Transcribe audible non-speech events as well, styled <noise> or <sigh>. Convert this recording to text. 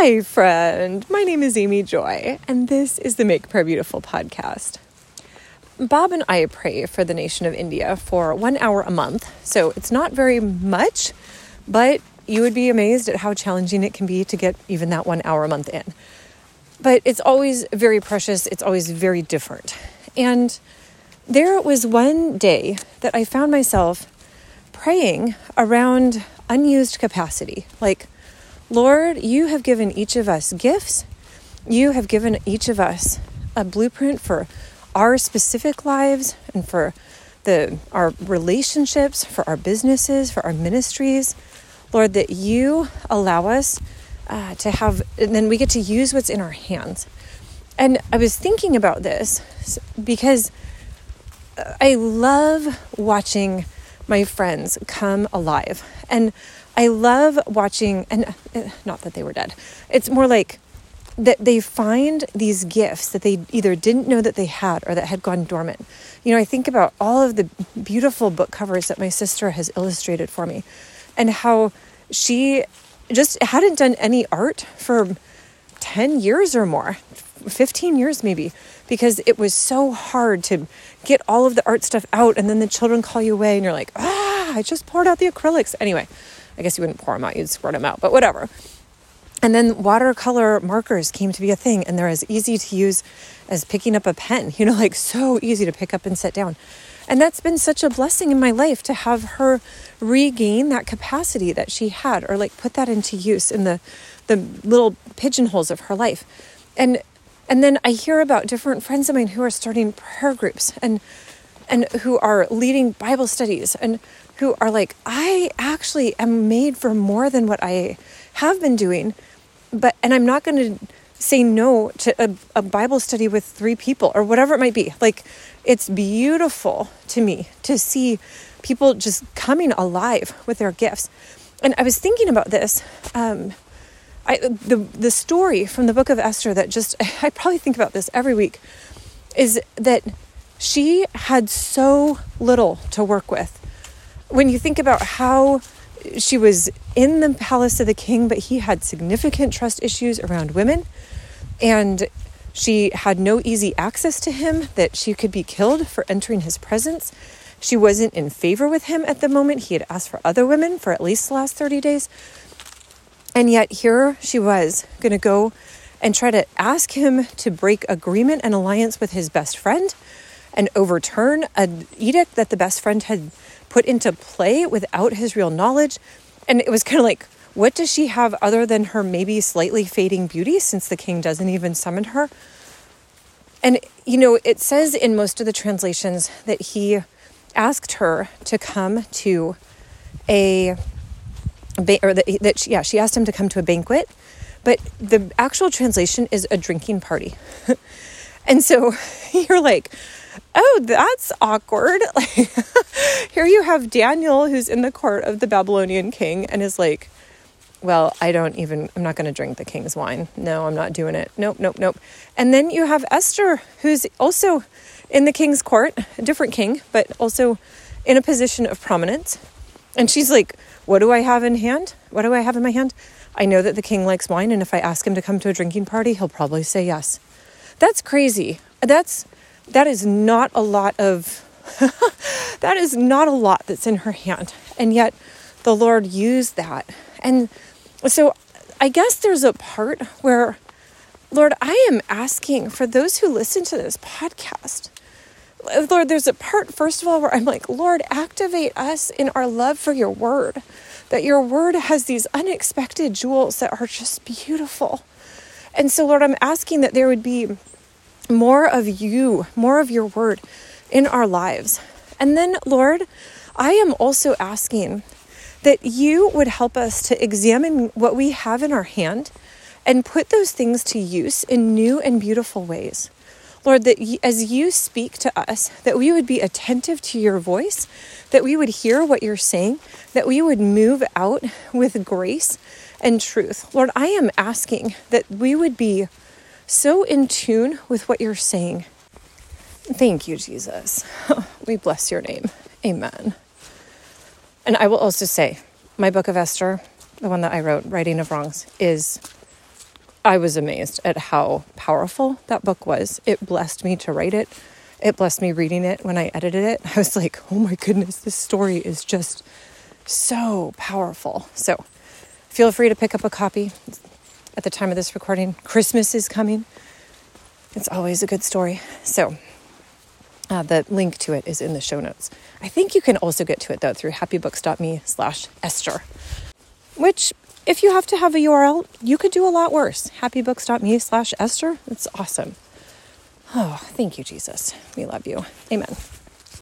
Hi, friend. My name is Amy Joy, and this is the Make Prayer Beautiful podcast. Bob and I pray for the nation of India for one hour a month, so it's not very much, but you would be amazed at how challenging it can be to get even that one hour a month in. But it's always very precious, it's always very different. And there was one day that I found myself praying around unused capacity, like Lord, you have given each of us gifts. You have given each of us a blueprint for our specific lives and for the our relationships, for our businesses, for our ministries. Lord, that you allow us uh, to have, and then we get to use what's in our hands. And I was thinking about this because I love watching my friends come alive. And I love watching, and uh, not that they were dead, it's more like that they find these gifts that they either didn't know that they had or that had gone dormant. You know, I think about all of the beautiful book covers that my sister has illustrated for me and how she just hadn't done any art for 10 years or more, 15 years maybe, because it was so hard to get all of the art stuff out. And then the children call you away and you're like, ah, I just poured out the acrylics. Anyway, I guess you wouldn't pour them out, you'd squirt them out, but whatever. And then watercolor markers came to be a thing, and they're as easy to use as picking up a pen, <laughs> you know, like so easy to pick up and set down. And that's been such a blessing in my life to have her regain that capacity that she had, or like put that into use in the, the little pigeonholes of her life. And and then I hear about different friends of mine who are starting prayer groups and and who are leading Bible studies and who are like, I actually am made for more than what I have been doing, but, and I'm not going to say no to a, a, Bible study with three people or whatever it might be. Like, it's beautiful to me to see people just coming alive with their gifts. And I was thinking about this. Um, I, the, the story from the book of Esther that just, <laughs> I probably think about this every week, is that she had so little to work with when you think about how she was in the palace of the king, but he had significant trust issues around women, and she had no easy access to him, that she could be killed for entering his presence. She wasn't in favor with him at the moment. He had asked for other women for at least the last 30 days. And yet, here she was going to go and try to ask him to break agreement and alliance with his best friend and overturn an edict that the best friend had put into play without his real knowledge. And it was kind of like, what does she have other than her maybe slightly fading beauty since the king doesn't even summon her? And, you know, it says in most of the translations that he asked her to come to a, or that, she, yeah, she asked him to come to a banquet, but the actual translation is a drinking party. <laughs> and so <laughs> you're like, oh, that's awkward. <laughs> Here you have Daniel who's in the court of the Babylonian king and is like, well, I don't even, I'm not going to drink the king's wine. No, I'm not doing it. Nope, nope, nope. And then you have Esther, who's also in the king's court, a different king, but also in a position of prominence. And she's like, What do I have in hand? What do I have in my hand? I know that the king likes wine, and if I ask him to come to a drinking party, he'll probably say yes. That's crazy. That's that is not a lot of <laughs> that is not a lot that's in her hand. And yet the lord used that. And so i guess there's a part where lord i am asking for those who listen to this podcast. Lord there's a part first of all where i'm like lord activate us in our love for your word. That your word has these unexpected jewels that are just beautiful. And so lord i'm asking that there would be more of you, more of your word in our lives. And then, Lord, I am also asking that you would help us to examine what we have in our hand and put those things to use in new and beautiful ways. Lord, that as you speak to us, that we would be attentive to your voice, that we would hear what you're saying, that we would move out with grace and truth. Lord, I am asking that we would be so in tune with what you're saying. Thank you, Jesus. <laughs> we bless your name. Amen. And I will also say, my book of Esther, the one that I wrote, Righting of Wrongs, is I was amazed at how powerful that book was. It blessed me to write it. It blessed me reading it when I edited it. <laughs> I was like, oh my goodness, this story is just so powerful. So feel free to pick up a copy at the time of this recording. Christmas is coming. It's always a good story. So uh, the link to it is in the show notes. I think you can also get to it though through happybooks.me slash Esther, which if you have to have a URL, you could do a lot worse. Happybooks.me slash Esther. It's awesome. Oh, thank you, Jesus. We love you. Amen.